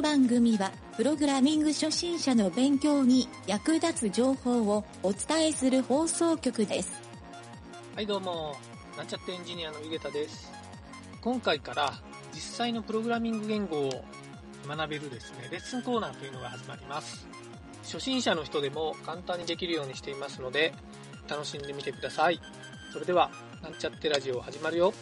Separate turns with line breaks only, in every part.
の番組は、プログラミング初心者の勉強に役立つ情報をお伝えする放送局です。
はいどうも、なんちゃってエンジニアのゆげたです。今回から実際のプログラミング言語を学べるですね、レッスンコーナーというのが始まります。初心者の人でも簡単にできるようにしていますので、楽しんでみてください。それでは、なんちゃってラジオ始まるよ。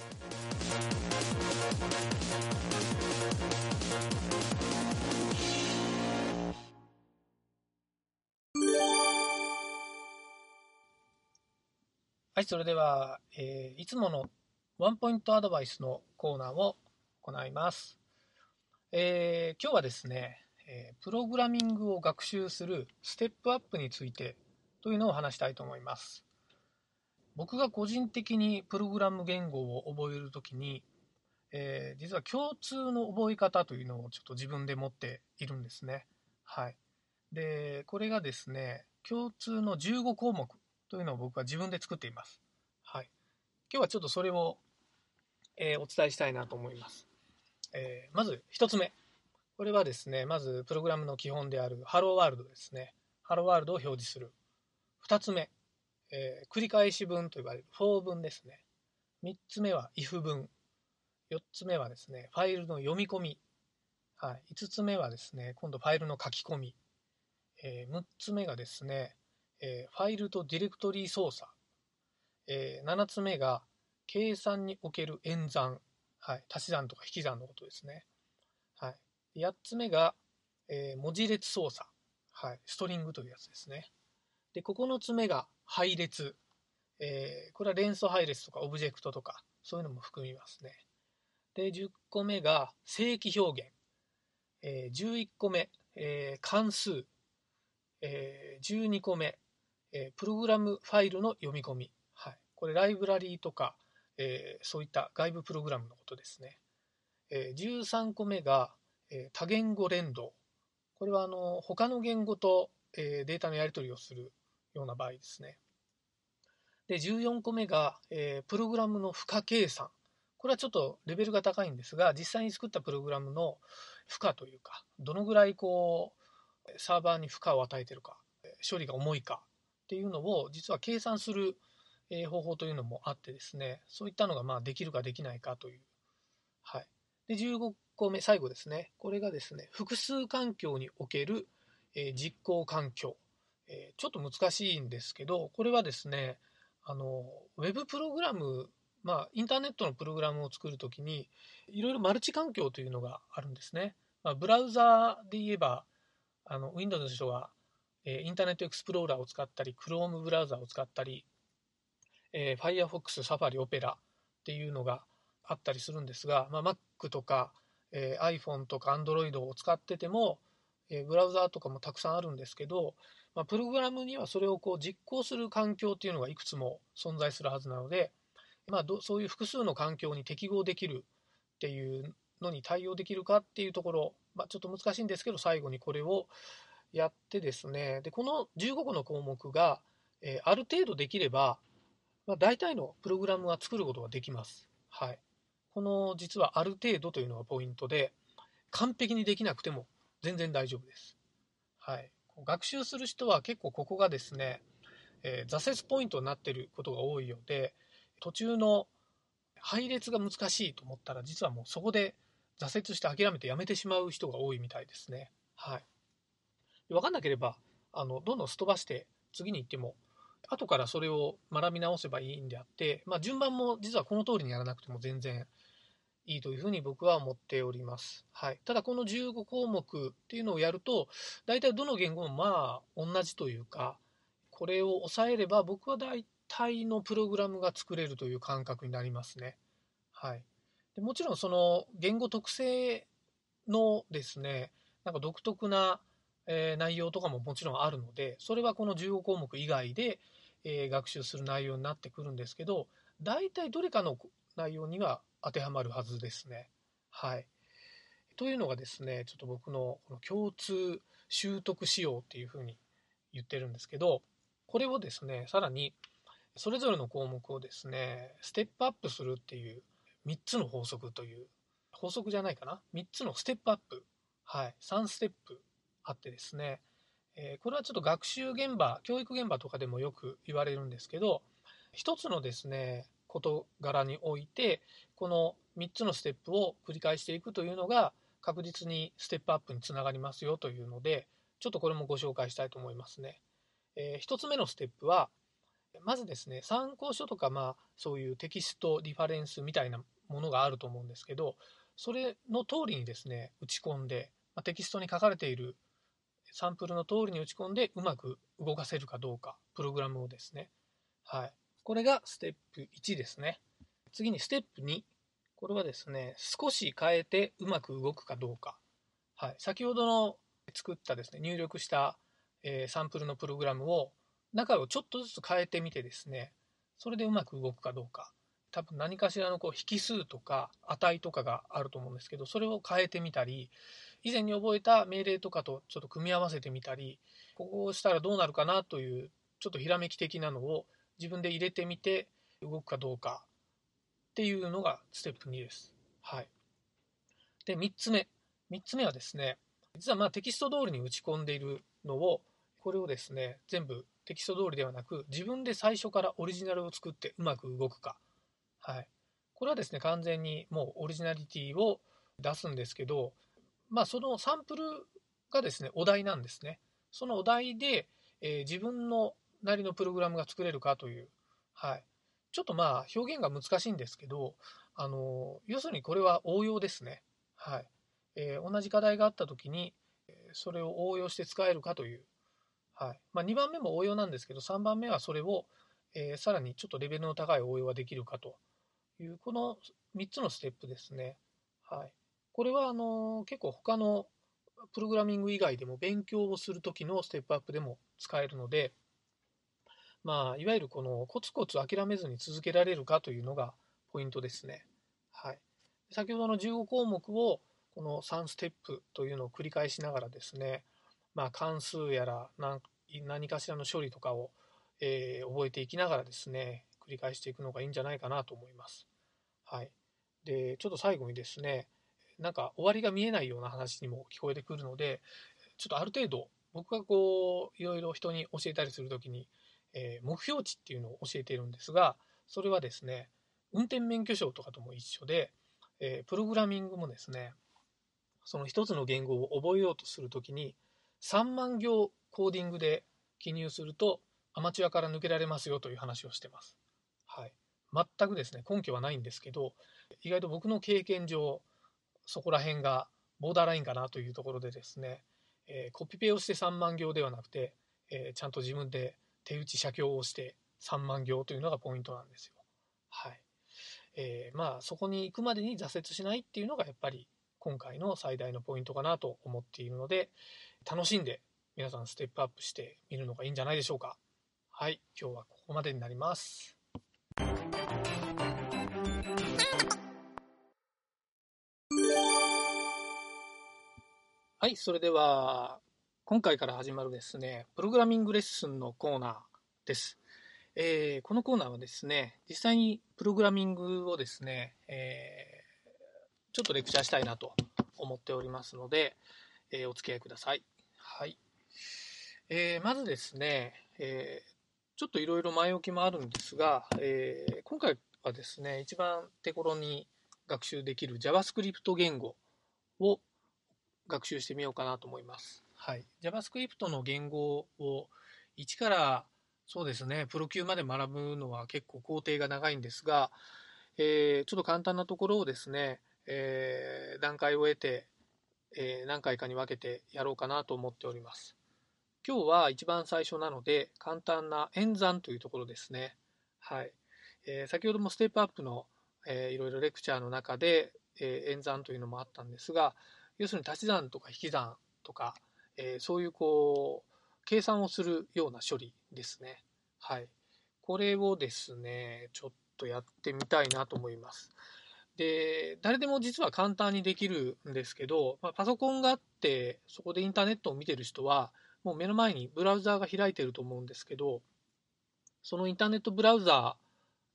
それでは、えーいつものワンポイントアドバイスのコーナーを行います。えー今日はですね、えプログラミングを学習するステップアップについてというのを話したいと思います。僕が個人的にプログラム言語を覚えるときに、えー実は共通の覚え方というのをちょっと自分で持っているんですね。はい。で、これがですね、共通の15項目というのを僕は自分で作っています。はい。今日はちょっとそれを、えーお伝えしたいなと思います。えーまず1つ目。これはですね、まずプログラムの基本であるハローワールドですね。ハローワールドを表示する。2つ目。えー繰り返し文と呼ばれる for 文ですね。3つ目は if 文。4つ目はですね、ファイルの読み込み。はい、5つ目はですね、今度ファイルの書き込み。えー6つ目がですね、えーファイルとディレクトリ操作。えー7つ目が計算における演算。はい、足し算とか引き算のことですね。はい、8つ目が、えー文字列操作。はい、ストリングというやつですね。で、9つ目が配列。えーこれは連想配列とかオブジェクトとか、そういうのも含みますね。で、10個目が正規表現。えー11個目、えー関数。えー12個目、えープログラムファイルの読み込み。はい。これライブラリーとか、えーそういった外部プログラムのことですね。えー13個目が、えー多言語連動。これはあの他の言語と、えーデータのやり取りをするような場合ですね。で、14個目が、えープログラムの負荷計算。これはちょっとレベルが高いんですが、実際に作ったプログラムの負荷というか、どのぐらいこう、サーバーに負荷を与えてるか、処理が重いかっていうのを実は計算する、方法というのもあってですね、そういったのがまあできるかできないかという。はい。で、15個目、最後ですね。これがですね、複数環境における、実行環境。ちょっと難しいんですけど、これはですね、あの、ウェブプログラム、まあ、インターネットのプログラムを作るときに、いろいろマルチ環境というのがあるんですね。まあ、ブラウザで言えば、あの、Windows の人は、えインターネットエクスプローラーを使ったり、Chrome ブラウザーを使ったり、えー Firefox、Safari、Opera っていうのがあったりするんですが、まあ、Mac とか、え iPhone とか Android を使ってても、えブラウザーとかもたくさんあるんですけど、まあ、プログラムにはそれをこう実行する環境っていうのがいくつも存在するはずなので、まあ、そういう複数の環境に適合できるっていうのに対応できるかっていうところ、まあ、ちょっと難しいんですけど最後にこれをやってですねでこの15個の項目が、えある程度できれば、まあ、大体のプログラムは作ることができます。はい、この実はある程度というのがポイントで完璧にできなくても全然大丈夫です。はい、学習する人は結構ここがですね、えー挫折ポイントになっていることが多いようで途中の配列が難しいと思ったら実はもうそこで挫折して諦めてやめてしまう人が多いみたいですね。はい。分かんなければあのどんどんすっ飛ばして次に行っても後からそれを学び直せばいいんであって、まあ、順番も実はこの通りにやらなくても全然いいというふうに僕は思っております。はい、ただこの15項目っていうのをやると大体どの言語もまあ同じというかこれを抑えれば僕は大体のプログラムが作れるという感覚になりますね。はい、でもちろんその言語特性のですねなんか独特な、え内容とかももちろんあるのでそれはこの15項目以外で、え学習する内容になってくるんですけど大体どれかの内容には当てはまるはずですね。はい、というのがですねちょっと僕のこの共通習得仕様っていうふうに言ってるんですけどこれをですねさらにそれぞれの項目をですねステップアップするっていう3つの法則という法則じゃないかな？3つのステップアップ。はい、3ステップ。あってですね、えー、これはちょっと学習現場、教育現場とかでもよく言われるんですけど、一つのですね、事柄において、この3つのステップを繰り返していくというのが、確実にステップアップにつながりますよというので、ちょっとこれもご紹介したいと思いますね。えー、1つ目のステップは、まずですね、参考書とか、まあ、そういうテキストリファレンスみたいなものがあると思うんですけど、それの通りにですね、打ち込んで、まあ、テキストに書かれているサンプルの通りに打ち込んで、うまく動かせるかどうか、プログラムをですね。はい。これがステップ1ですね。次にステップ2。これはですね、少し変えてうまく動くかどうか。はい。先ほどの作ったですね、入力した、えー、サンプルのプログラムを中をちょっとずつ変えてみてですね、それでうまく動くかどうか。多分何かしらのこう引数とか値とかがあると思うんですけど、それを変えてみたり、以前に覚えた命令とかとちょっと組み合わせてみたり、ここをしたらどうなるかなという、ちょっとひらめき的なのを自分で入れてみて動くかどうかっていうのがステップ2です。はい。で、3つ目。3つ目はですね、実はまあテキスト通りに打ち込んでいるのを、これをですね、全部テキスト通りではなく、自分で最初からオリジナルを作ってうまく動くか。はい。これはですね、完全にもうオリジナリティを出すんですけど、まあそのサンプルがですね、お題なんですね。そのお題で、えー、自分のなりのプログラムが作れるかという、はい。ちょっとまあ表現が難しいんですけど、あの、要するにこれは応用ですね。はい。えー、同じ課題があった時に、それを応用して使えるかという、はいまあ、2番目も応用なんですけど3番目はそれを、えー、さらにちょっとレベルの高い応用ができるかというこの3つのステップですね。はい、これはあの、結構他のプログラミング以外でも勉強をする時のステップアップでも使えるので、まあ、いわゆるこのコツコツ諦めずに続けられるかというのがポイントですね。はい、先ほどの15項目をこの3ステップというのを繰り返しながらですね、まあ、関数やら何かしらの処理とかを、えー、覚えていきながらですね、繰り返していくのがいいんじゃないかなと思います。はい。で、ちょっと最後にですね、なんか終わりが見えないような話にも聞こえてくるので、ちょっとある程度、僕がこう、いろいろ人に教えたりするときに、えー、目標値っていうのを教えているんですが、それはですね、運転免許証とかとも一緒で、えー、プログラミングもですね、その一つの言語を覚えようとするときに3万行コーディングで記入するとアマチュアから抜けられますよという話をしてます。全くですね、根拠はないんですけど、意外と僕の経験上、そこら辺がボーダーラインかなというところでですね、えー、コピペをして3万行ではなくて、えー、ちゃんと自分で手打ち写経をして3万行というのがポイントなんですよ。はい。えー、まあそこに行くまでに挫折しないっていうのがやっぱり今回の最大のポイントかなと思っているので、楽しんで皆さんステップアップしてみるのがいいんじゃないでしょうか。はい、今日はここまでになります。はい、それでは今回から始まるですね、プログラミングレッスンのコーナーです。えー、このコーナーはですね、実際にプログラミングをですね、えーちょっとレクチャーしたいなと思っておりますので、えー、お付き合いください。はい。えー、まずですね、えー、ちょっといろいろ前置きもあるんですが、え今回はですね、一番手頃に学習できる JavaScript 言語を学習してみようかなと思います。はい。JavaScript の言語を一からそうですね、プロ級まで学ぶのは結構工程が長いんですが、えー、ちょっと簡単なところをですね、えー、段階を得て、えー、何回かに分けてやろうかなと思っております。今日は一番最初なので簡単な演算というところですね。はい。えー、先ほどもステップアップの、えー、いろいろレクチャーの中で、えー、演算というのもあったんですが、要するに足し算とか引き算とか、えー、そういうこう、計算をするような処理ですね。はい。これをですね、ちょっとやってみたいなと思います。で、誰でも実は簡単にできるんですけど、まあ、パソコンがあって、そこでインターネットを見てる人は、もう目の前にブラウザーが開いてると思うんですけど、そのインターネットブラウザ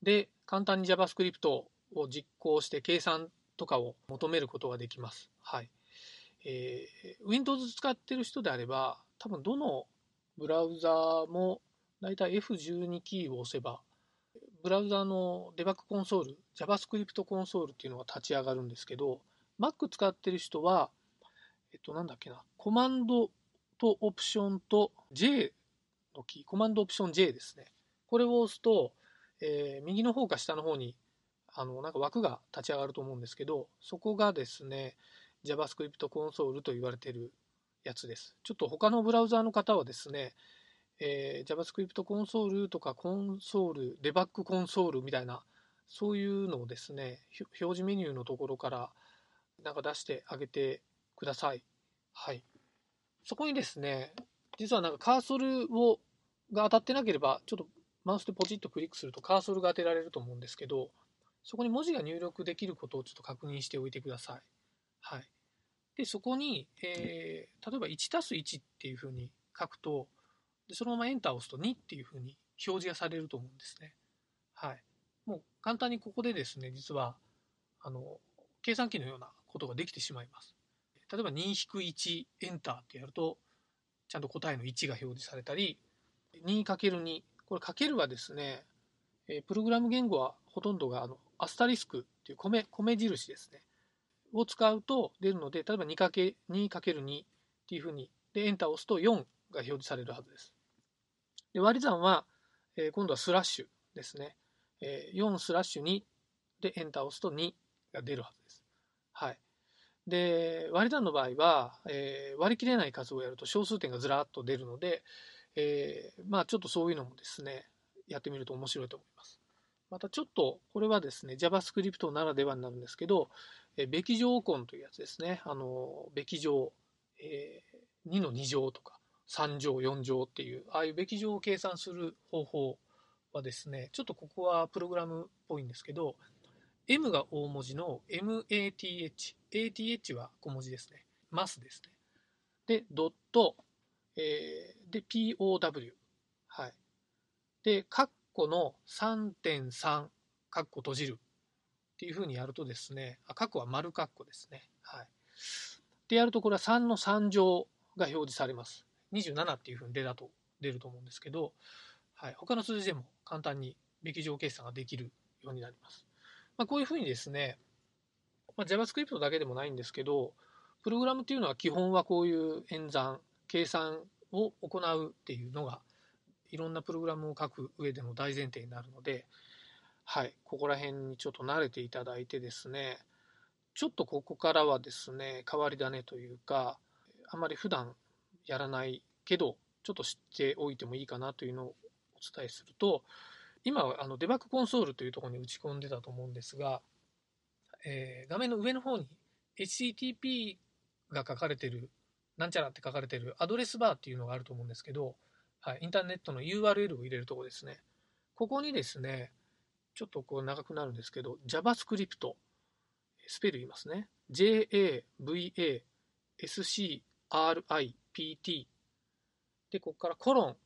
ーで簡単に JavaScript を実行して計算とかを求めることができます。はい。えー、Windows 使ってる人であれば、多分どのブラウザーもだいたい F12 キーを押せば、ブラウザーのデバッグコンソール、JavaScript コンソールっていうのが立ち上がるんですけど、Mac 使ってる人は、えっと、なんだっけな、コマンドとオプションと J のキー、コマンドオプション J ですね。これを押すと、えー、右の方か下の方にあのなんか枠が立ち上がると思うんですけど、そこがですね、JavaScript コンソールと言われているやつです。ちょっと他のブラウザーの方はですね、えー、JavaScript コンソールとかコンソール、デバッグコンソールみたいな、そういうのをですね、表示メニューのところからなんか出してあげてください。はい。そこにですね、実はなんかカーソルをが当たってなければ、ちょっとマウスでポチッとクリックするとカーソルが当てられると思うんですけど、そこに文字が入力できることをちょっと確認しておいてください。はい。で、そこに、えー、例えば1たす1っていうふうに書くと、でそのままエンターを押すと2っていうふうに表示がされると思うんですね。はい。もう簡単にここでですね、実は、あの、計算機のようなことができてしまいます。例えば2-1エンターってやると、ちゃんと答えの1が表示されたり、2×2、これかけるはですね、えプログラム言語はほとんどがあのアスタリスクっていう米米印ですね。を使うと出るので、例えば 2×2 っていうふうに、で、エンターを押すと4が表示されるはずです。で割り算は、え、今度はスラッシュですね。え、4スラッシュ2でエンターを押すと2が出るはずです。はい。で、割り算の場合は、えー、割り切れない数をやると小数点がずらっと出るので、えー、まあちょっとそういうのもですね、やってみると面白いと思います。またちょっと、これはですね、JavaScript ならではになるんですけど、えべき乗根というやつですね。あの、べき乗、えー、2の2乗とか、3乗、4乗っていう、ああいうべき乗を計算する方法はですね、ちょっとここはプログラムっぽいんですけど、M が大文字の MATH、ATH は小文字ですね。マスですね。で、ドット、えー、で、POW。はい。で、カッコの3.3、カッコ閉じるっていうふうにやるとですね、あ、カッコは丸カッコですね。はい。でやると、これは3の3乗が表示されます。27っていうふうに出たと、出ると思うんですけど、はい。他の数字でも簡単にべき乗計算ができるようになります。まあ、こういうふうにですね、まあ、JavaScript だけでもないんですけど、プログラムっていうのは基本はこういう演算、計算を行うっていうのがいろんなプログラムを書く上での大前提になるので、はい、ここら辺にちょっと慣れていただいてですね、ちょっとここからはですね、変わり種というか、あまり普段やらないけど、ちょっと知っておいてもいいかなというのをお伝えすると、今、あのデバッグコンソールというところに打ち込んでたと思うんですが、えー、画面の上の方に HTTP が書かれてる、なんちゃらって書かれてるアドレスバーっていうのがあると思うんですけど、はい、インターネットの URL を入れるとこですね。ここにですね、ちょっとこう長くなるんですけど、JavaScript、スペル言いますね。J-A-V-A-S-C-R-I-P-T。で、ここからコロン。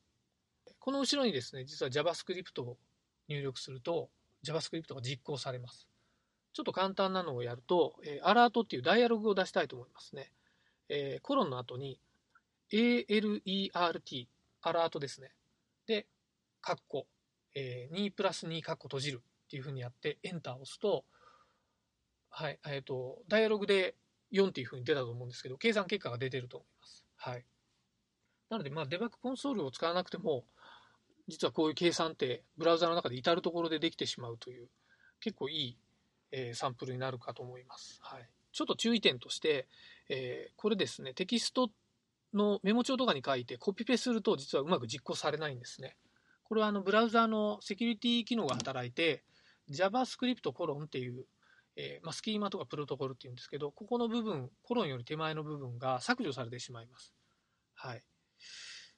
この後ろにですね、実は JavaScript を入力すると、JavaScript が実行されます。ちょっと簡単なのをやると、えー、アラートっていうダイアログを出したいと思いますね。えー、コロンの後に ALERT アラートですね。で、カッコ、えー、2プラス2カッコ閉じるっていうふうにやって、エンターを押すと、はい、えっ、ー、と、ダイアログで4っていうふうに出たと思うんですけど、計算結果が出てると思います。はい。なので、まあ、デバッグコンソールを使わなくても、実はこういう計算ってブラウザの中で至るところでできてしまうという、結構いい、えー、サンプルになるかと思います。はい。ちょっと注意点として、えー、これですね、テキストのメモ帳とかに書いてコピペすると実はうまく実行されないんですね。これはあのブラウザのセキュリティ機能が働いて JavaScript コロンっていう、えー、まあ、スキーマとかプロトコルっていうんですけど、ここの部分、コロンより手前の部分が削除されてしまいます。はい。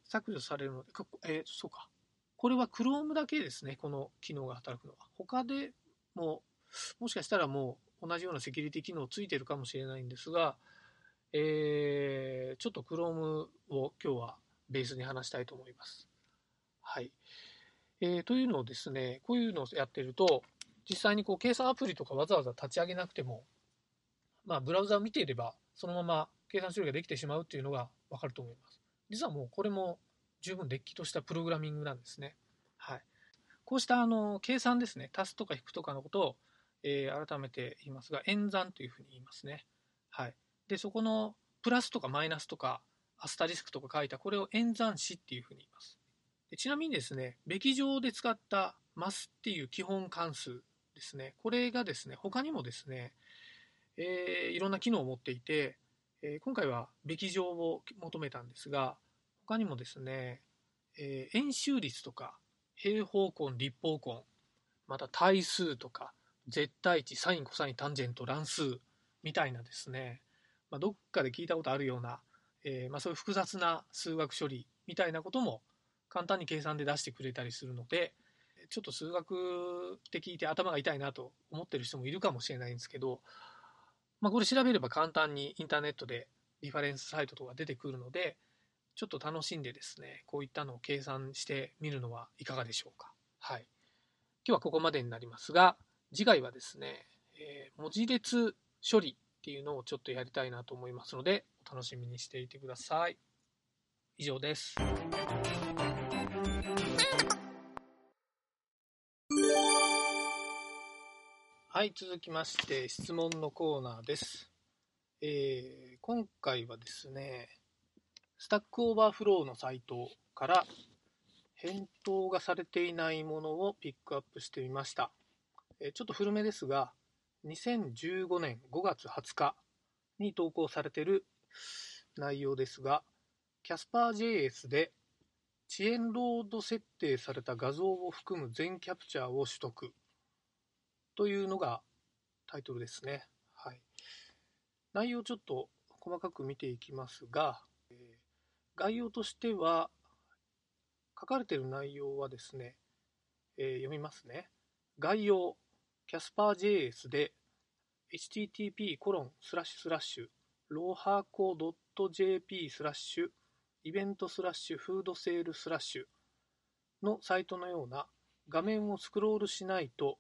削除されるので、えー、そうか。これは Chrome だけですね、この機能が働くのは。他でも、もしかしたらもう同じようなセキュリティ機能ついてるかもしれないんですが、えー、ちょっと Chrome を今日はベースに話したいと思います。はい。えー、というのをですね、こういうのをやってると、実際にこう計算アプリとかわざわざ立ち上げなくても、まあ、ブラウザを見ていれば、そのまま計算処理ができてしまうっていうのがわかると思います。実はもうこれも十分れっきとしたプログラミングなんですね。はい。こうしたあの計算ですね、足すとか引くとかのことを、えー、改めて言いますが、演算というふうに言いますね。はい。で、そこのプラスとかマイナスとかアスタリスクとか書いたこれを演算子っていうふうに言います。でちなみにですね、べき上で使ったマスっていう基本関数ですね、これがですね、他にもですね、えー、いろんな機能を持っていて、えー、今回はべき上を求めたんですが、他にもですね、えー、円周率とか平方根、立方根、また対数とか絶対値、サイン、コサイン、タンジェント、乱数みたいなですね、まあ、どっかで聞いたことあるような、えー、まあ、そういう複雑な数学処理みたいなことも簡単に計算で出してくれたりするので、ちょっと数学って聞いて頭が痛いなと思ってる人もいるかもしれないんですけど、まあ、これ調べれば簡単にインターネットでリファレンスサイトとか出てくるので、ちょっと楽しんでですね、こういったのを計算してみるのはいかがでしょうか。はい。今日はここまでになりますが、次回はですね、えー、文字列処理っていうのをちょっとやりたいなと思いますので、お楽しみにしていてください。以上です。はい、続きまして質問のコーナーです。えー、今回はですね、スタックオーバーフローのサイトから返答がされていないものをピックアップしてみました。え、ちょっと古めですが、2015年5月20日に投稿されている内容ですが、Casper.js で遅延ロード設定された画像を含む全キャプチャーを取得というのがタイトルですね。はい、内容ちょっと細かく見ていきますが、え、概要としては書かれている内容はですね、えー、読みますね。概要 Casper.js で http コロンスラッシュスラッシュ LOHACO .jp スラッシュイベントスラッシュフードセールスラッシュのサイトのような画面をスクロールしないと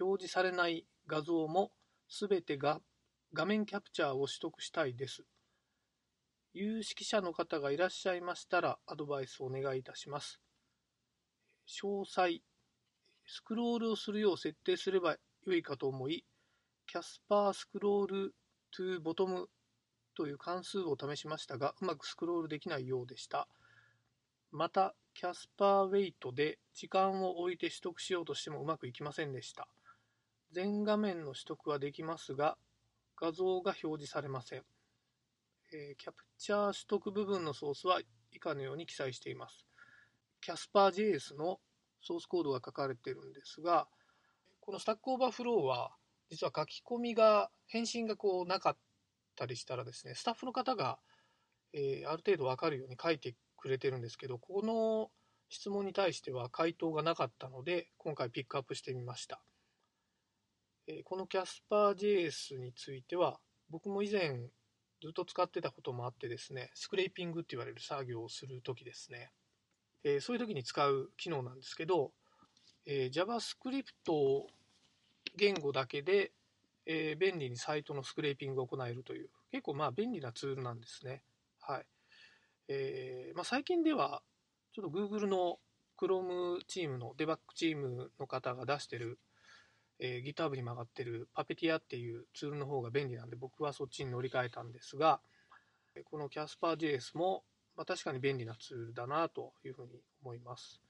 表示されない画像もすべてが画面キャプチャーを取得したいです。有識者の方がいらっしゃいましたらアドバイスをお願いいたします。詳細、スクロールをするよう設定すればよいかと思い、キャスパースクロールトゥボトムという関数を試しましたが、うまくスクロールできないようでした。また、キャスパーウェイトで時間を置いて取得しようとしてもうまくいきませんでした。全画面の取得はできますが、画像が表示されません。えー、キャプチャー取得部分のソースは以下のように記載しています。Casper.js のソースコードが書かれているんですが、このスタックオーバーフローは、実は書き込みが、返信がこうなかったりしたらですね、スタッフの方が、えー、ある程度わかるように書いてくれてるんですけど、この質問に対しては回答がなかったので、今回ピックアップしてみました。えこの Casper.js については、僕も以前ずっと使ってたこともあってですね、スクレーピングって言われる作業をするときですね、えそういう時に使う機能なんですけど、え JavaScript 言語だけで、え便利にサイトのスクレーピングを行えるという、結構まあ便利なツールなんですね。はい。えー、まあ、最近では、ちょっと Google の Chrome チームのデバッグチームの方が出してるえー、GitHub に曲がってるパペティアっていうツールの方が便利なんで僕はそっちに乗り換えたんですがこの Casper.js も、まあ、確かに便利なツールだなというふうに思います、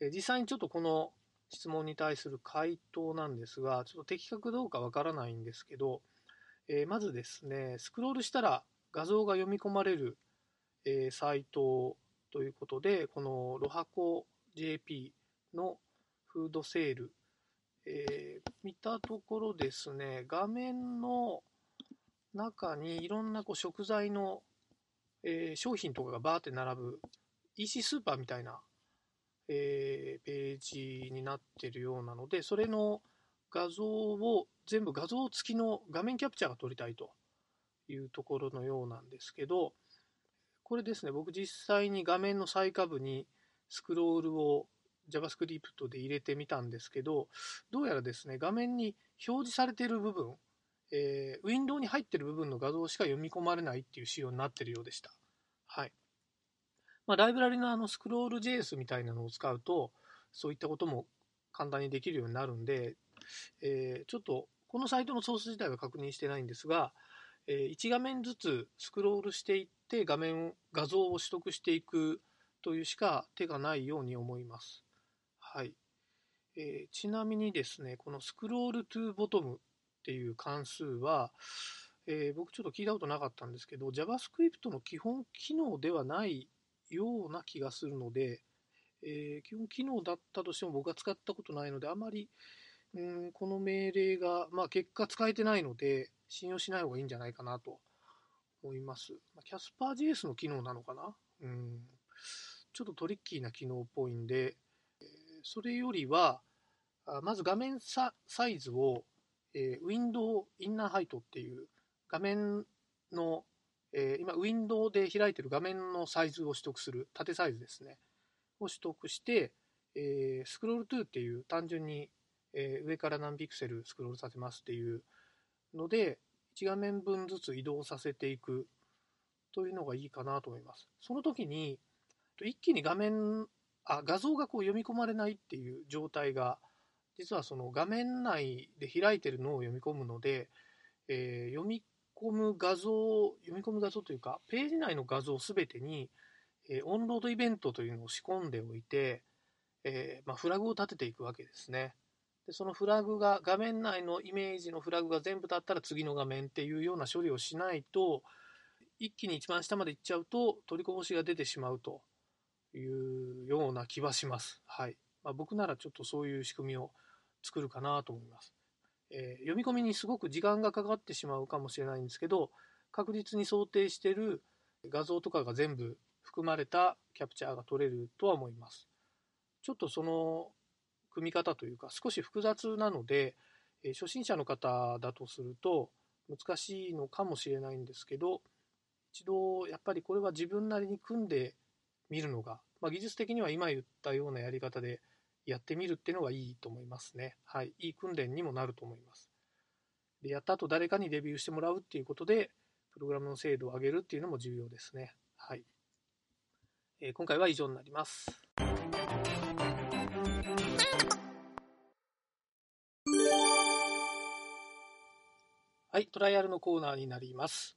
え、実際にちょっとこの質問に対する回答なんですがちょっと的確どうかわからないんですけど、えー、まずですねスクロールしたら画像が読み込まれる、えサイトということでこのロハコ JP のフードセールえー、見たところですね、画面の中にいろんなこう食材の、えー、商品とかがバーって並ぶ EC スーパーみたいな、えー、ページになってるようなので、それの画像を全部画像付きの画面キャプチャーが撮りたいというところのようなんですけど、これですね、僕実際に画面の最下部にスクロールを JavaScript で入れてみたんですけど、どうやらですね、画面に表示されている部分、えー、ウィンドウに入ってる部分の画像しか読み込まれないっていう仕様になってるようでした。はい。まあ、ライブラリのあのスクロール JS みたいなのを使うと、そういったことも簡単にできるようになるんで、えー、ちょっとこのサイトのソース自体は確認してないんですが、えー、1画面ずつスクロールしていって画面、画像を取得していくというしか手がないように思います。はい。えー、ちなみにですね、このスクロールトゥーボトムっていう関数は、えー、僕ちょっと聞いたことなかったんですけど、JavaScript の基本機能ではないような気がするので、えー、基本機能だったとしても僕は使ったことないので、あまり、うん、この命令が、まあ、結果使えてないので、信用しない方がいいんじゃないかなと思います。まあ、キャスパー JS の機能なのかな、うん、ちょっとトリッキーな機能っぽいんで、それよりは、まず画面サイズを、えー、ウィンドウインナーハイトっていう画面の、えー、今、ウィンドウで開いてる画面のサイズを取得する、縦サイズですね。を取得して、えー、スクロールトゥーっていう単純に、えー、上から何ピクセルスクロールさせますっていうので、1画面分ずつ移動させていくというのがいいかなと思います。その時に、一気に画面、あ、画像がこう読み込まれないっていう状態が、実はその画面内で開いてるのを読み込むので、えー、読み込む画像、読み込む画像というか、ページ内の画像すべてに、えー、オンロードイベントというのを仕込んでおいて、えー、まあ、フラグを立てていくわけですね。でそのフラグが、画面内のイメージのフラグが全部立ったら次の画面っていうような処理をしないと、一気に一番下まで行っちゃうと取りこぼしが出てしまうというような気はします。はい。まあ、僕ならちょっとそういう仕組みを作るかなと思います。えー、読み込みにすごく時間がかかってしまうかもしれないんですけど、確実に想定している画像とかが全部含まれたキャプチャーが取れるとは思います。ちょっとその組み方というか少し複雑なので、えー、初心者の方だとすると難しいのかもしれないんですけど、一度やっぱりこれは自分なりに組んでみるのが、まあ、技術的には今言ったようなやり方でやってみるっていうのがいいと思いますね。はい。いい訓練にもなると思います。で、やった後誰かにレビューしてもらうっていうことで、プログラムの精度を上げるっていうのも重要ですね。はい。えー、今回は以上になります。はい、トライアルのコーナーになります。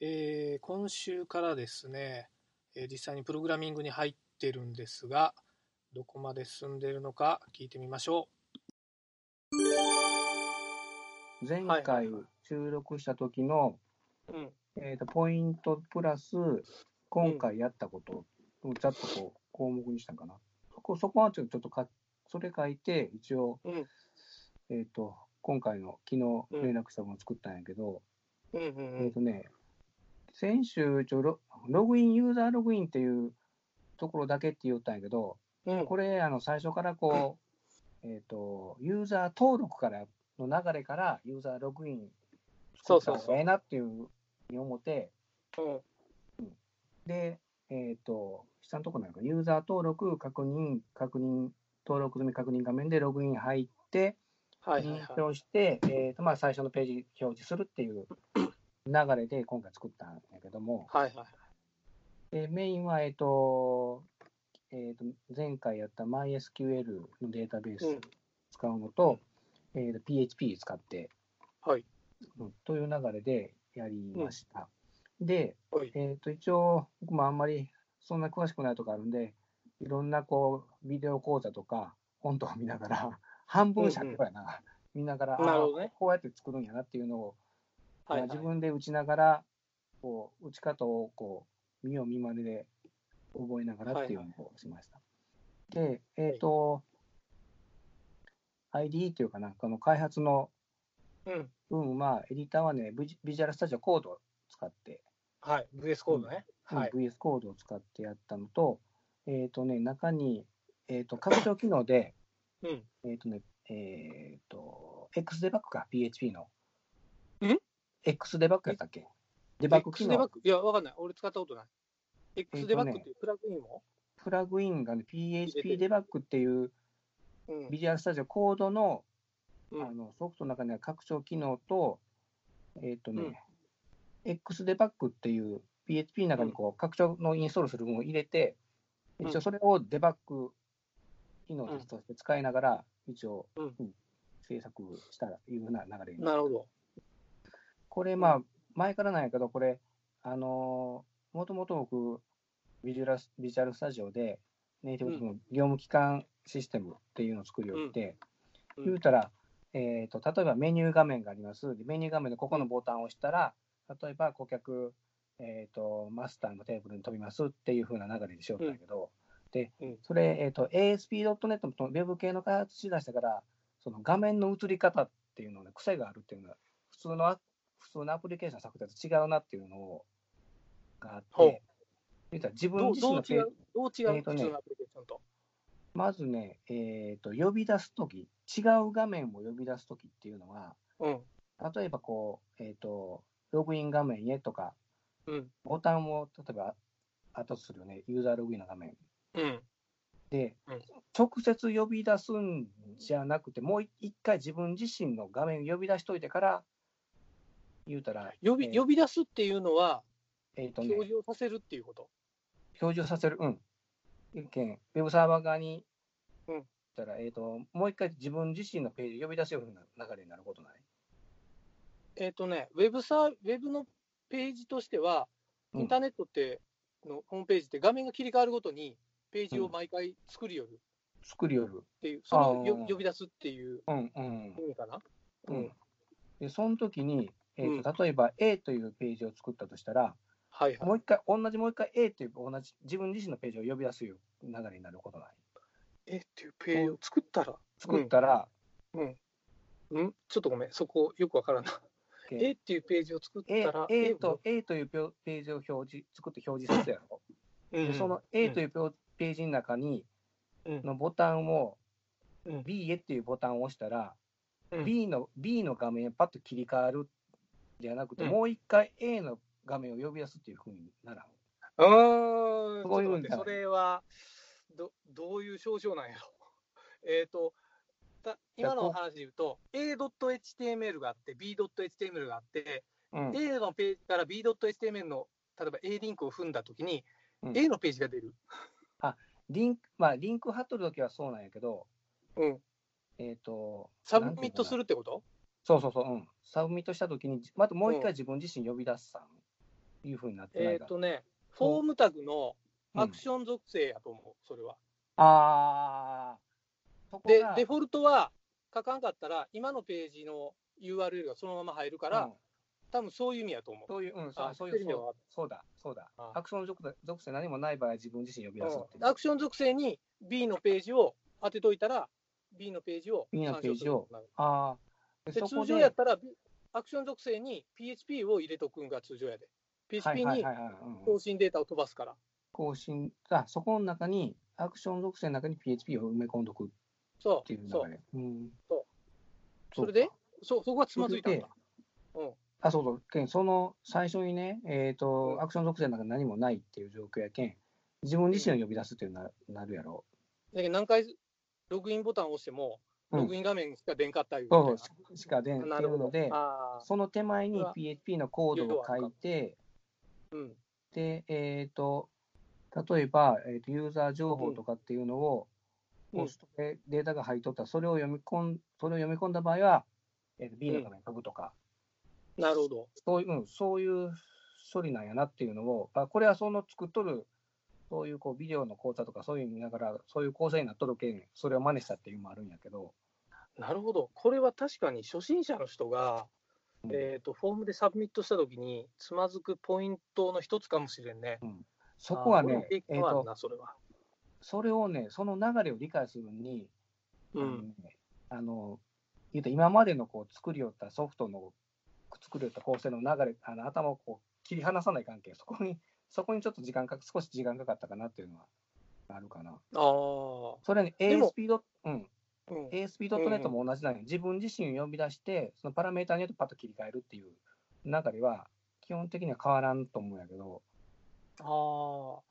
えー、今週からですね、えー、実際にプログラミングに入ってるんですが、どこまで進んでいるのか聞いてみましょ
う。前回収録した時の、はいはい、えーと、ポイントプラス今回やったことをちょっとこう項目にしたかな。そこそこはちょっとかそれ書いて一応、うん、えっ、と今回の昨日連絡したものを作ったんやけど、うんうんうん、えっ、とね先週ちょロログインユーザーログインっていうところだけって言ったんやけど、うん、これ、あの最初からこう、えっ、ー、と、ユーザー登録からの流れからユーザーログイン
そうそうそう。
ええなっていうふうに思って、うん、で、えっ、ー、と、下のところなんか、ユーザー登録、確認、確認、登録済み確認画面でログイン入って、はい認証して、えーとまあ、最初のページ表示するっていう 流れで今回作ったんやけども、はいはい、でメインは、えーと、えーと、前回やった MySQL のデータベース使うのと、うん、えーと、PHP 使って、はい。うん、という流れでやりました。うん、で、えーと、一応、僕もあんまりそんな詳しくないとかあるんで、いろんなこうビデオ講座とか本とか見ながら、半分尺やな、うんうん、見ながら、なね、こうやって作るんやなっていうのを、はいはい、自分で打ちながら、こう打ち方をこう見よう見まねで覚えながらっていうのをしました。はいはい、で、えっ、ー、と、はい、IDE っていうかな、この開発の分は、エディターはね、ビジュアルスタジオコードを使って、
はい、VS コードね。
うん、はい、VS コードを使ってやったのと、えっ、ー、とね、中に、えっ、ー、と、拡張機能で、うん、えっ、とね、えっ、と、X デバッグか、PHP の。ん ?X デバッグやったっけ？
デバッグ機能。いや、わかんない。俺使ったことない。X デバッグっていうプラグインも、
プラグインがね、PHP デバッグっていうビジュアルスタジオコードの,、あのソフトの中には拡張機能と、えっ、とね、XDebug っていう PHP の中にこう拡張のインストールする分を入れて、
うん。
一応それをデバッグ機能として使いながら、一応、
うん。
うん制作したというふうな流れに
なるほど。
これ、まあ、前からなんやけど、これ、あのー、もともと僕、ビジュアルビジュアルスタジオで、ネイティブの業務機関システムっていうのを作りおいて、
うん。
言うたら、えーと、例えばメニュー画面があります。でメニュー画面でここのボタンを押したら、例えば顧客、えーと、マスターのテーブルに飛びますっていう風な流れにしようったんやけど、で
うん、
それ、えーと、ASP.NET のウェブ系の開発しだしてから、その画面の映り方っていうのね、癖があるっていうのは、普通のア普通のアプリケーション作成と違うなっていうのをがあって、言うたら自分自身のペー
どう違うどう違う、
えーとね
普通のアプリケーションと？
まずね、えーと、呼び出すとき、違う画面を呼び出すときっていうのは、
うん。
例えばこう、えっ、と、ログイン画面へとか、
うん。
ボタンを例えば後するよね、ユーザーログインの画面。
うん。
で、
うん
直接呼び出すんじゃなくて、もう一回自分自身の画面を呼び出しといてから、言うたら、
呼び、
えー
呼び出すっていうのは、
えーとね、
表示をさせるっていうこと？
表示をさせる、うん。一見、ウェブサーバー側に、
うん
たら、えっ、と、もう一回自分自身のページを呼び出すような流れになることない？
えっ、とね、ウェブサー、ウェブのページとしては、
うん
インターネットって、のホームページって画面が切り替わるごとに、ページを毎回作りよる
作りよる。
っていう、それをよ
あー
呼び出すっていう
うんうん。
意味かな？
う
うんん。
で、その時に、えーと例えば A というページを作ったとしたら、
はいはい。
もう一回、同じもう一回 A という同じ自分自身のページを呼び出すよう流れになることない。
えっていうページを作ったら、
作ったら、
うん。うん。ちょっとごめん、そこよくわからんな。
え
A っていうページを作った
A,
ら、
A と A というページを表示作って表示させるやろ。
うん。
でその A というページの中に、
うん。
のボタンを
うん。
B へっていうボタンを押したら、
うん。
B の B の画面へパッと切り替わるじゃなくて、
うん。
もう一回 A の画面を呼び出すっていうふうにならん。そういう
それはどどういう症状なんやろ？えっ、と、た今の話で言うと、A.html があって、B.html があって、
うん
A のページから B.html の、例えば A リンクを踏んだときに、
うん
A のページが出る。
リンク、まあ、リンク貼っとるときはそうなんやけど、
うん。
えっ、と、
サブミットす
る
るってこと？
そうそうそう、うん。サブミットしたときに、またもう一
うん
回自分自身呼び出すさん、いうふうになってな
えっ。とね、フォームタグの
うん
アクション属性やと思う、それは。
あー、そこが、
でデフォルトは書かんかったら、今のページの URL がそのまま入るから、
うん
多分そういう意味やと思う。
そういう、うん、そう
あ
そういうそうそうだ、そうだ
あ。
アクション属属性何もない場合は自分自身呼び出すっていう。
うんアクション属性に B のページを当てといたら、B のページを
B のページをああ。
で通常やったら、アクション属性に PHP を入れとくんが通常やで。
はい
PHP に更新データを飛ばすから。
更新、あ、そこの中に、アクション属性の中に PHP を埋め込んどくっ
そう
ていう。流れ。うん。
そう
そ
れで？そそこがつまずいたんだ。うん。
あ、そうそう。けん、その最初にね、えっ、と、
うん
アクション属性の中に何もないっていう状況やけん、自分自身を呼び出すっていうななるやろ
だけど何回ログインボタンを押しても、
う。うん
ログイン画面しか出んかったいう
そう
みたい
そうしか出んって
ない
うので、その手前に PHP のコードを書いて、
うん。
で、えっ、と、例えば、えーと、ユーザー情報とかっていうのを、
う
データが入っとったら、それを読み込ん、それを読み込んだ場合は、えーと B の画面に飛ぶとか、
なるほど。
そういう、うん、そういう処理なんやなっていうのを、あこれはその作っとる、そういうこうビデオの講座とかそういうの見ながら、そういう構成になっとるけん、それを真似したっていうのもあるんやけど、
なるほど。これは確かに初心者の人が、
うん
えっ、と、フォームでサブミットしたときに、つまずくポイントの一つかもしれんね。
そこはね、
経
えーと、
それは。
それをね、その流れを理解するのに、あの
うん。
ねあの、言うと今までのこう作りよったソフトの作りよった構成の流れ、あの頭をこう切り離さないかんけん、そこに、そこにちょっと時間か、少し時間かかったかなっていうのはあるかな。
ああ。
それはね、
でも
ASP ド、うん、
うん。
ASP.NET も同じなのよ。自分自身を呼び出して、そのパラメータによってパッと切り替えるっていう流れは、基本的には変わらんと思うんやけど、
ああ。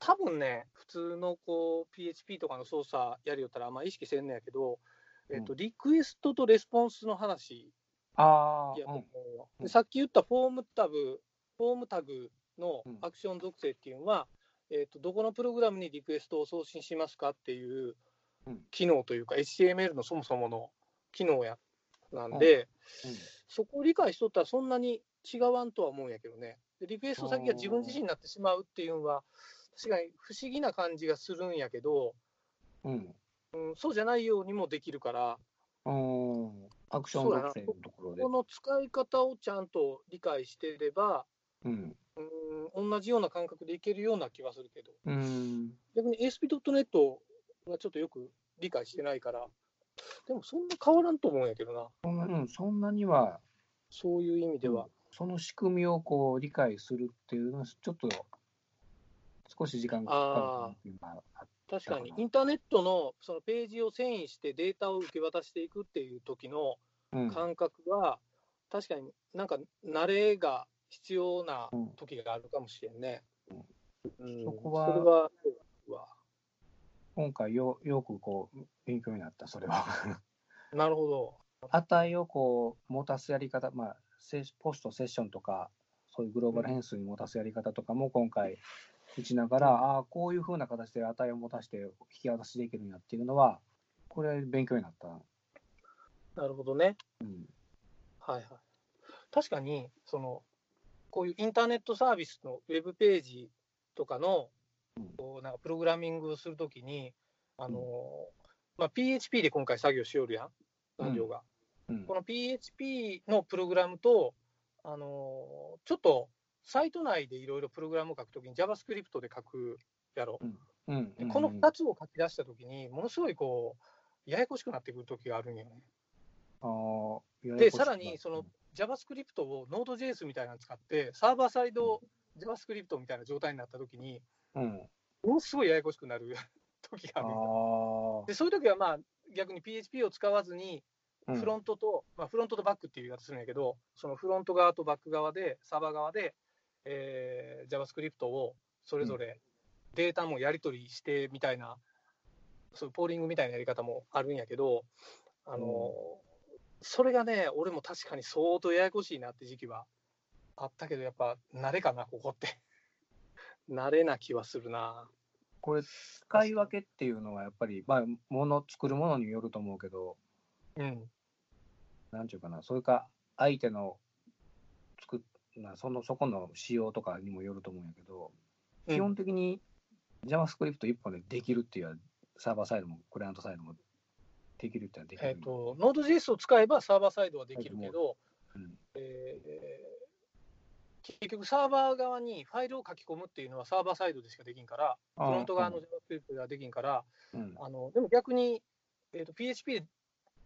多分ね、普通のこう PHP とかの操作やりよったらあんま意識せんのやけど、えっと、リクエストとレスポンスの話。
ああ、
やう
ん。
でさっき言ったフォームタブ、フォームタグの
うん。
アクション属性っていうのは、えーと、どこのプログラムにリクエストを送信しますかっていう
うん
機能というか、HTML のそもそもの機能やなんで、そこを理解しとったらそんなに違わんとは思うんやけどね。でリクエスト先が自分自身になってしまうっていうのは、確かに不思議な感じがするんやけど、
うん。
うん、そうじゃないようにもできるから、
うん。うん。アクション属性のところで
こ。の使い方をちゃんと理解していれば、
うん。
うん、同じような感覚でいけるような気はするけど、
うん。
逆に ASP.NET はちょっとよく理解してないから、でもそんな変わらんと思うんやけどな、
そんなうん、そんなには、
そういう意味では。
その仕組みをこう理解するっていうのは、ちょっと少し時間がかかるって
確かに。インターネットのそのページを遷移してデータを受け渡していくっていう時の
うん。
感覚は、確かになんか慣れが必要な
うん
時があるかもしれんね。うん。
そこは
それは
今回よよくこう勉強になった、それは。
なるほど。
値をこう持たすやり方、まあ、セポスト、セッションとか、そういうグローバル変数に持たすやり方とかも今回打ちながら、ああ、こういうふうな形で値を持たして引き渡しできるんやっていうのは、これ勉強になった。
なるほどね。
うん。
はいはい。確かに、その、こういうインターネットサービスのウェブページとかの、
うん
こうなんかプログラミングをするときに、あのーまあ、PHP で今回作業しよるやん、残業が。
うん。
この PHP のプログラムと、あのーちょっとサイト内でいろいろプログラムを書くときに JavaScript で書くやろ。
う
この2つを書き出したときに、ものすごいこう、ややこしくなってくるときがあるんよね。
あーややこ
で、さらにその JavaScript を Node.js みたいなの使って、サーバーサイド JavaScript みたいな状態になったときに、
うん。
ものすごいややこしくなる 時が
あ
あるで、そういう時はまあ逆に PHP を使わずに、
ー。
フロントと、まあ、フロントとバックっていう言い方するんやけど、そのフロント側とバック側で、サーバー側で、えー JavaScript をそれぞれデータもやり取りしてみたいな、そういうポーリングみたいなやり方もあるんやけど、あのそれがね、俺も確かに相当ややこしいなって時期はあったけど、やっぱ慣れかな、ここって。慣れな気はするな。
これ、使い分けっていうのはやっぱり、まあ、もの、作るものによると思うけど、
うん。
なんていうかな、それか、相手の作っなその、そこの仕様とかにもよると思うんやけど、
うん
基本的に JavaScript 一本でできるっていうのは、サーバーサイドもクライアントサイドもできるっていうのはできる
えっ、と、Node.js を使えばサーバーサイドはできるけど、
うん
えー結局サーバー側にファイルを書き込むっていうのはサーバーサイドでしかできんから、フロント側の JavaScript ではできんから、
うん
あのでも逆に、えー、と PHP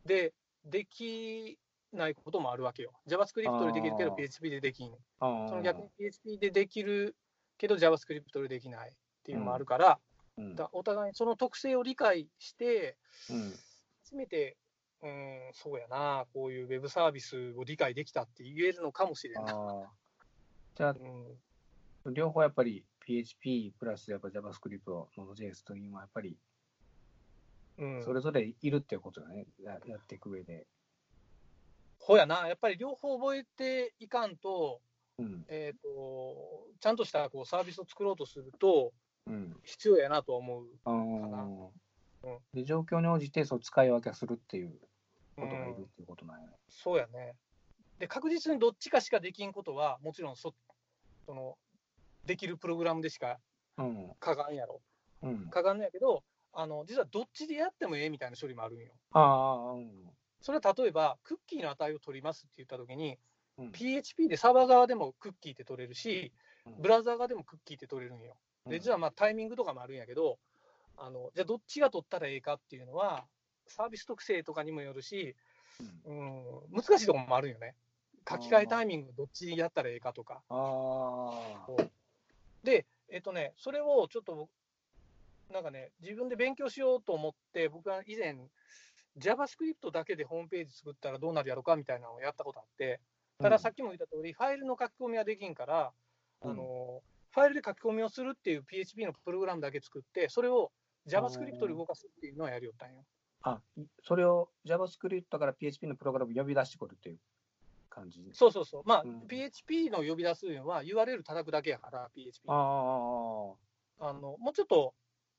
でできないこともあるわけよ。JavaScript でできるけど PHP でできん。その逆に PHP でできるけど JavaScript でできないっていうのもあるから、
うん
だお互いにその特性を理解して、
うん
初めて、うん、そうやな、こういうウェブサービスを理解できたって言えるのかもしれんな。
じゃあ
う、ん、
両方やっぱり PHP プラスやっぱ JavaScript、Node.js というのはやっぱり
うん、
それぞれいるっていうことだね、ややっていく上で。
ほやな、やっぱり両方覚えていかんと、
うん。
えー、とちゃんとしたこうサービスを作ろうとすると、
うん。
必要やなとは思う。
あ
な
ー
うん
で状況に応じてそう使い分けするっていう
うん
ことがいるっていうことなんやね。
そうやね。で、確実にどっちかしかできんことは、もちろんそそのできるプログラムでしか
うん。
かがんやろ。
うん。
かがんのやけど、あの実はどっちでやってもええみたいな処理もあるんよ。
ああ、うん。
それは例えば、クッキーの値を取りますって言ったときに、
うん
PHP でサーバー側でもクッキーって取れるし、
うん
ブラウザー側でもクッキーって取れるんよ。で、
うん
実はまあタイミングとかもあるんやけど、あのじゃあどっちが取ったらええかっていうのは、サービス特性とかにもよるし、うん、難しいところもあるんよね。書き換えタイミングどっちやったらええかとか。で、えっとね、それをちょっと僕、なんかね、自分で勉強しようと思って、僕は以前、JavaScript だけでホームページ作ったらどうなるやろかみたいなのをやったことあって、たださっきも言った通り、ファイルの書き込みはできんから、
うん
あのファイルで書き込みをするっていう PHP のプログラムだけ作って、それを JavaScript で動かすっていうのはやりよったんよ。
あ、それを JavaScript から PHP のプログラム呼び出してくるっていう。感じ。
そうそうそう。まあ、
うん
PHP の呼び出すのは URL 叩くだけやから、PHP。
ああ、
あのもうちょっと、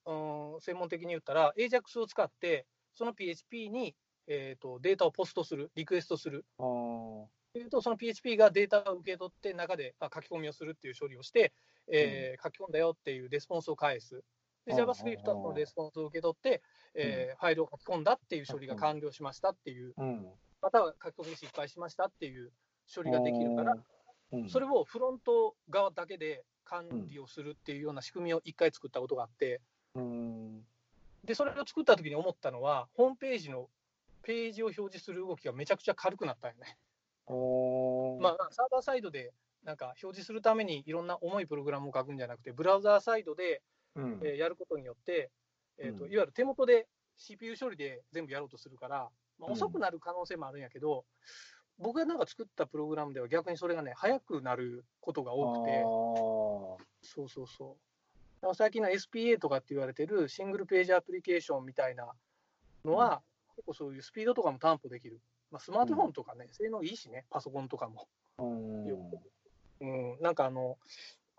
うん、専門的に言ったら、AJAX を使って、その PHP に、えー、とデータをポストする、リクエストする。
あ
いうと、その PHP がデータを受け取って、中であ書き込みをするっていう処理をして、えー書き込んだよっていうレスポンスを返す。で、
うん
JavaScript のレスポンスを受け取って、えーファイルを書き込んだっていう処理が完了しましたっていう、
うん。
または書き込み失敗しましたっていう処理ができるから、
うん、
それをフロント側だけで管理をするっていうような仕組みを一回作ったことがあって、
うん。
で、それを作った時に思ったのは、ホームページのページを表示する動きがめちゃくちゃ軽くなったよね。まあ、サーバーサイドでなんか表示するためにいろんな重いプログラムを書くんじゃなくて、ブラウザーサイドで、
うん。
えーやることによって、えーと
うん。
いわゆる手元で CPU 処理で全部やろうとするから、まあ、
うん
遅くなる可能性もあるんやけど、僕がなんか作ったプログラムでは逆にそれがね、早くなることが多くて。そうそうそう。だから最近の SPA とかって言われてるシングルページアプリケーションみたいなのは、結構そういうスピードとかも担保できる。まあ、スマートフォンとかね、性能いいしね、パソコンとかも。
うん
うん、なんかあの、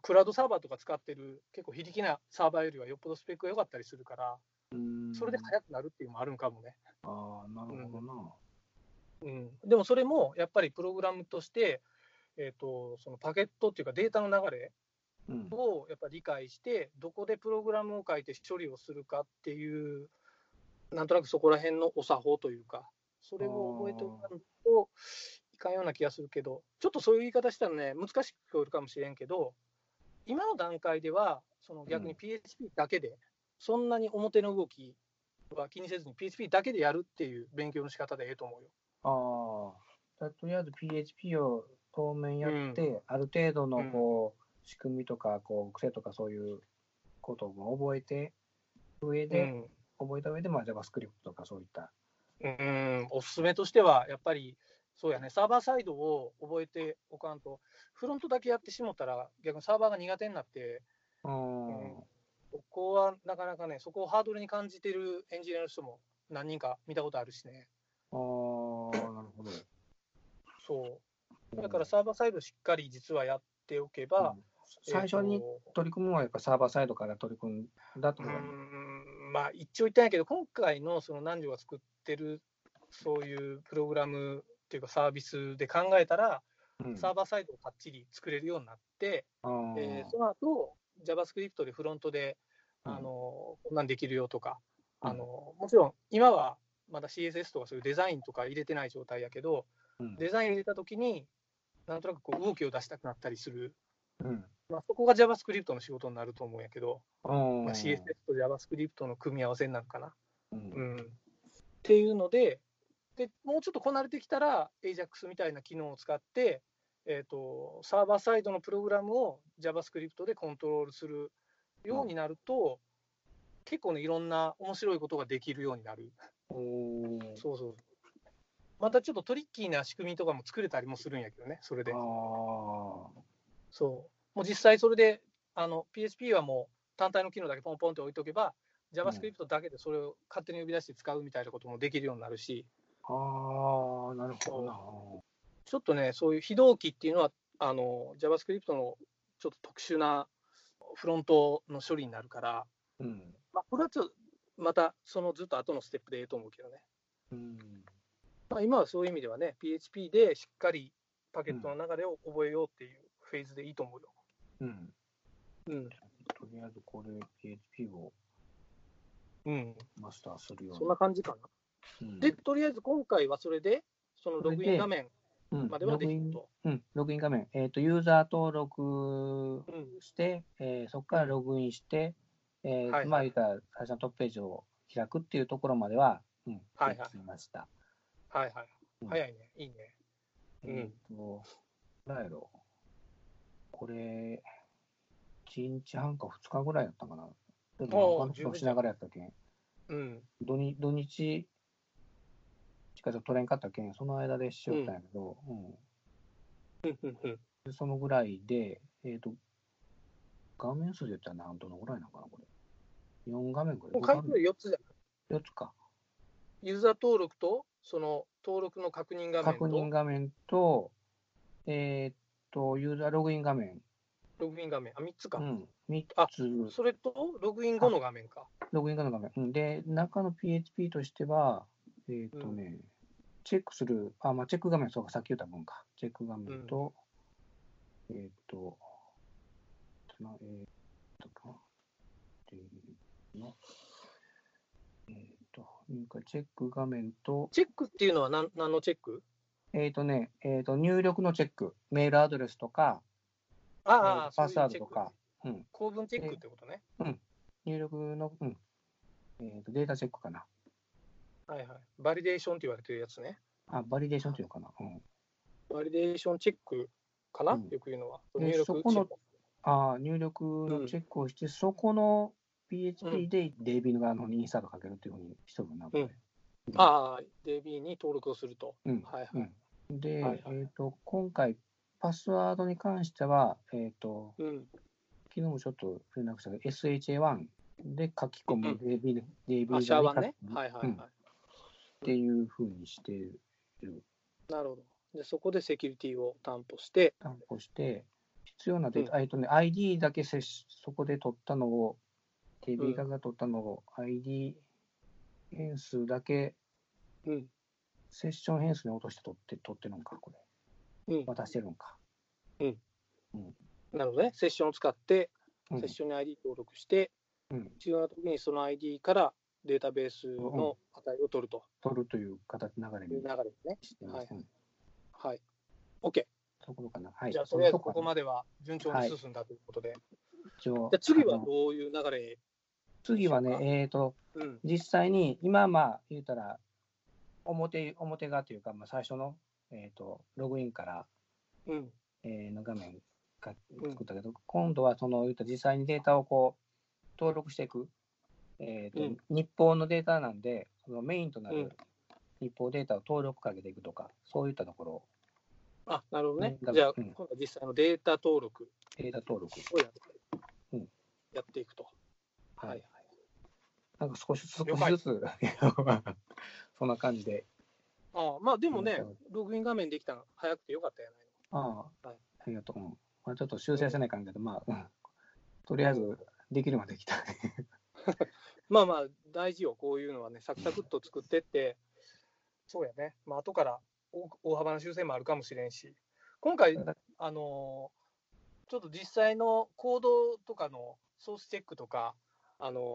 クラウドサーバーとか使ってる結構非力なサーバーよりはよっぽどスペックが良かったりするから、
うん
それで速くなるっていうのもあるんかもね。
ああ、なるほどな。
うん、でもそれもやっぱりプログラムとして、えー、とそのパケットっていうかデータの流れ
うん。
をやっぱ理解して、どこでプログラムを書いて処理をするかっていう、なんとなくそこら辺のお作法というか、それを覚えておかんといかんような気がするけど、ちょっとそういう言い方したらね、難しく聞こえるかもしれんけど、今の段階では、その逆に
うん
PHP だけで、そんなに表の動きは気にせずに PHP だけでやるっていう勉強の仕方でええと思うよ。
ああ、とりあえず PHP を当面やって、ある程度のこう、仕組みとか、こう、癖とかそういうことを覚えて、上で、
うん。
覚えた上で、まあ JavaScript とかそういった。
うん、おすすめとしては、やっぱり、そうやね、サーバーサイドを覚えておかんと、フロントだけやってしもったら、逆にサーバーが苦手になって、
うん。
そこはなかなかね、そこをハードルに感じてるエンジニアの人も何人か見たことあるしね。
ああ、なるほど。
そう。だからサーバーサイドしっかり実はやっておけば
う、ん最初に取り組むのはやっぱサーバーサイドから取り組んだと
う
思う。
んまあ一応言ってないけど、今回のその南條が作ってるそういうプログラムっていうかサービスで考えたら、
うん
サーバーサイドをかっちり作れるようになって、えーその後 JavaScript でフロントで
うん
あのこんなんできるよとか、
うん。
あのもちろん今はまだ CSS とかそういうデザインとか入れてない状態やけど、
うん。
デザイン入れたときに、なんとなくこう動きを出したくなったりする、
うん。
まあ、そこが JavaScript の仕事になると思うんやけど、
うん。
まあ、CSS と JavaScript の組み合わせになるかな。
うん。
うん、っていうのでで、もうちょっとこなれてきたら、AJAX みたいな機能を使って、えーと、サーバーサイドのプログラムを JavaScript でコントロールするようになると、結構ね、いろんな面白いことができるようになる。
おー
そうそう。またちょっとトリッキーな仕組みとかも作れたりもするんやけどね、それで。
あー
そう。もう実際それで、あの PHP はもう単体の機能だけポンポンって置いとけば、JavaScript だけでそれを勝手に呼び出して使うみたいなこともできるようになるし、
あー、なるほどな。
ちょっとね、そういう非同期っていうのは、あの JavaScript のちょっと特殊なフロントの処理になるから、
うん。
まあ、これはちょっとまたそのずっと後のステップでええと思うけどね。
うん。
まあ、今はそういう意味ではね、PHP でしっかりパケットの流れを覚えようっていうフェーズでいいと思うよ。
うん。
うん。
とりあえずこれ PHP を
うん。
マスターするよう
そんな感じかな。
うん
で、とりあえず今回はそれで、そのログイン画面
うん
まではでき
ログイン
ると。
うん、ログイン画面。えっ、と、ユーザー登録
うん。
して、えーそこからログインして、えー
はい
まあ、言ったら最初のトップページを開くっていうところまでは、うん、
はいはい
できました。
はいはい。
うん
早いね。いいね。うん
えっ、と、なんやろ。これ、1日半か2日ぐらいやったかな。ちょっと
おー
他のことしながらやったけん。
うん。
土日、土日しかちょっと取れんかったけん、その間でしよったんやけど、うん
うんうんうん
でそのぐらいで、えっ、と、画面数で言ったら何どのぐらいなのかな、これ。4画面ぐらい。
もう回数4つじゃん。
4つか。
ユーザー登録と、その登録の確認画面と、
確認画面と、えーっと、ユーザーログイン画面。
ログイン画面。あ、3つか。
うん。3
あ
つ、
それと、ログイン後の画面か。
ログイン画面の画面。うんで、中の PHP としては、えーっとね、チェックする、あ、まあ、チェック画面、そうか、さっき言った分か。チェック画面と、えーっと、つなえーっとか、えーのえーっと、入会チェック画面と、
チェックっていうのは何何のチェック？
えーっとね、えーっと、入力のチェック、メールアドレスとか、
ああ、
パスワードとか、うん、
構文チェックってことね。
入力の、うん、えーっと、データチェックかな。
はいはい。バリデーションって言われてるやつね。
あ、バリデーションっていうのかな？うん。
バリデーションチェックかな、
うん
よく言うのは。
で
入力
そこの
チェック
ああ、入力のチェックをして、そこの PHP で DB の側のインサートかけるっていうふうにしとるな、これ。
ああ、DB に登録をすると。
うん。
はいはい。
うん、で、
はいはい
えっ、と、今回、パスワードに関しては、えっ、と、
うん。
昨日もちょっと連絡したけど、SHA1 で書き込む
うん
DB,、DB
あ、シャワーねはいはいはい。
うんっていうふうにしてる、
なるほど。で、そこでセキュリティを担保して、
担保して、必要なデータ、えっとね、ID だけ接しそこで取ったのを、DB 側が取ったのを、ID 変数だけ
うん。
セッション変数に落として取って、取ってるのか、これ。
うん。
渡してるのか。
なるほどね。セッションを使って、
うん
セッションに ID 登録して、
うん
必要な時にその ID からデータベースの値を取ると
取るという形、流れに
流れですね。
してます。
はい
うん
はい。OK。
ところかな。はい。
じゃあ、とりあえず
そこ
ここまでは順調に進んだということで。じゃあ次はどういう流れ
次はね、えっ、と、
うん。
実際に、今、まあ、言うたら、表、表側というか、まあ、最初の、えっ、と、ログインから、
うん。
えーの画面が
うん
作ったけど、今度はその、言うたら実際にデータをこう、登録していく。えっ、と、
うん
日報のデータなんで、そのメインとな
うん
る日報データを登録かけていくとか、そういったところを、
あ、なるほどね
う。ん
じゃあ、
うん
今度は実際のデータ登録
データ登録。
をやって,、
うん
やっていくと。はいはい。
なんか少しずつ、少しずつ そんな感じで。
ああまあでもね
うん、
ログイン画面できたの早くてよかったやない
ああ、
はい
ありがとう。うんまあ、ちょっと修正せないかんけど、まあ、うんとりあえず、できるまでできた。
まあまあ、大事よ、こういうのはね、サクサクっと作ってって、そうやね、まあ後から大大幅な修正もあるかもしれんし、今回、あのーちょっと実際のコードとかのソースチェックとか、あのー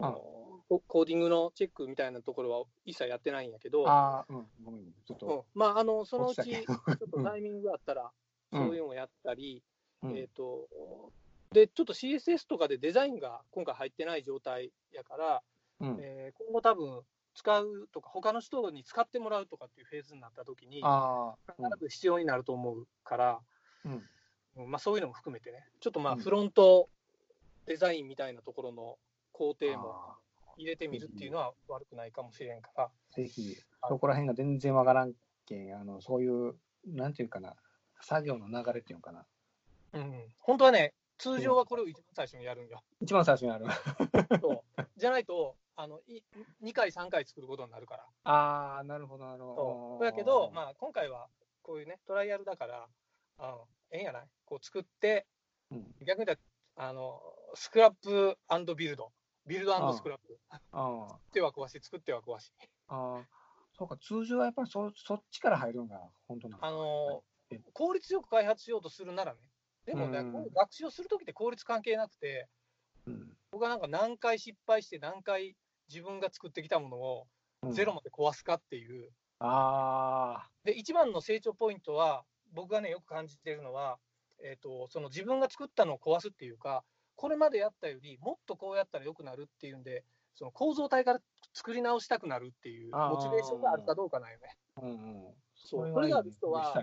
ココーディングのチェックみたいなところは一切やってないんやけど、
うん、ごめん、ちょっ
うん。
と。
まあ、あのそのうち、ちょっとタイミングがあったら、
うん。
そういうのをやったり、
うん。
えっ、と、で、ちょっと CSS とかでデザインが今回入ってない状態やから、
うん、
えー今後多分使うとか、他の人に使ってもらうとかっていうフェーズになった時に、
ああ、
必ず必要になると思うから、
うん、
うんまあ、そういうのも含めてね、ちょっとまあ
うん。
フロントデザインみたいなところの工程も
あ
入れてみるっていうのは悪くないかもしれんから、
ーぜひ、そこら辺が全然わからんけん、あの、そういう、なんていうかな、作業の流れっていうのかな。
うん、本当はね、通常はこれを一番最初にやるんよ。
一番最初にある。
そう。じゃないとあのい、2回、3回作ることになるから。
ああ、なるほど、なるほど。
そう。だけど、まあ、今回はこういうね、トライアルだから、あのええんやない？こう作って、
うん。
逆に言ったらあの、スクラップビルド、ビルドスクラップ、
ああ、
作っては壊し、作っては壊し。
ああ、そうか、通常はやっぱりそそっちから入るのが本当なの
あの
え。
効率よく開発しようとするならね、でもね、
うん。
学習をするときって効率関係なくて、
うん。
僕はなんか何回失敗して、何回自分が作ってきたものを
うん。
ゼロまで壊すかっていう、
あ
で一番の成長ポイントは、僕がね、よく感じてるのは、えー、とその自分が作ったのを壊すっていうか、これまでやったよりもっとこうやったらよくなるっていうんで、その構造体から作り直したくなるっていうモチベーションがあるかどうかなんよね。
あ、うんうん。
そう。これがある人は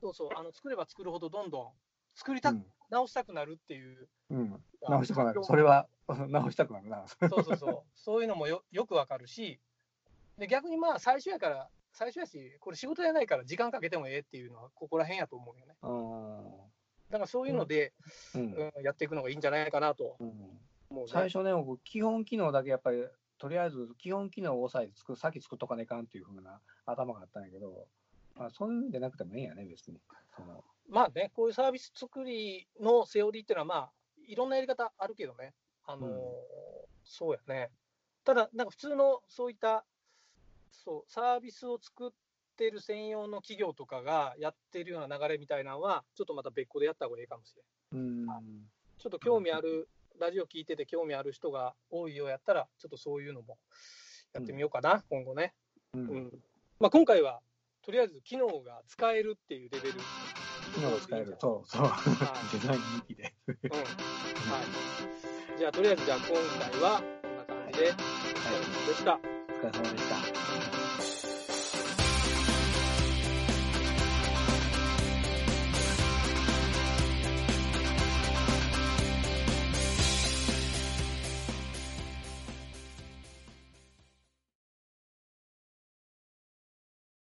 そうそうあの作れば作るほどどんどん作りたく、
うん
直したくなるっていう、
うん、うん。直したくなる。それは 直したくなるな。
そうそうそう、そういうのもよ よくわかるし、で逆にまあ最初やから、最初やし、これ仕事やないから時間かけてもええっていうのは、ここら辺やと思うよね。
う
だからそういうので、
ん。うん
うんやっていくのがいいんじゃないかなと
うん
ね。
最初ね、僕、基本機能だけやっぱり、とりあえず基本機能を押さえて作る、先作っとかねえかんっていうふうな頭があったんやけど、まあ、そういうんじゃなくてもええんやね、別に。その
まあね、こういうサービス作りのセオリーっていうのは、まあ、いろんなやり方あるけどね、あのー
うん
そうやね。ただ、なんか普通のそういった、そう、サービスを作ってる専用の企業とかがやってるような流れみたいなのは、ちょっとまた別個でやった方がいいかもしれん。
うん。
ちょっと興味ある、ラジオ聞いてて興味ある人が多いようやったら、ちょっとそういうのもやってみようかな、今後ね。
う。
うんん。まあ、今回は、とりあえず機能が使えるっていうレベル。
機能を使える。そうそう。デザイン向きで。
うん。はい。じゃあ、とりあえず、じゃあ今回はこんな感じで、お疲れ様でした。
お疲れ様でした。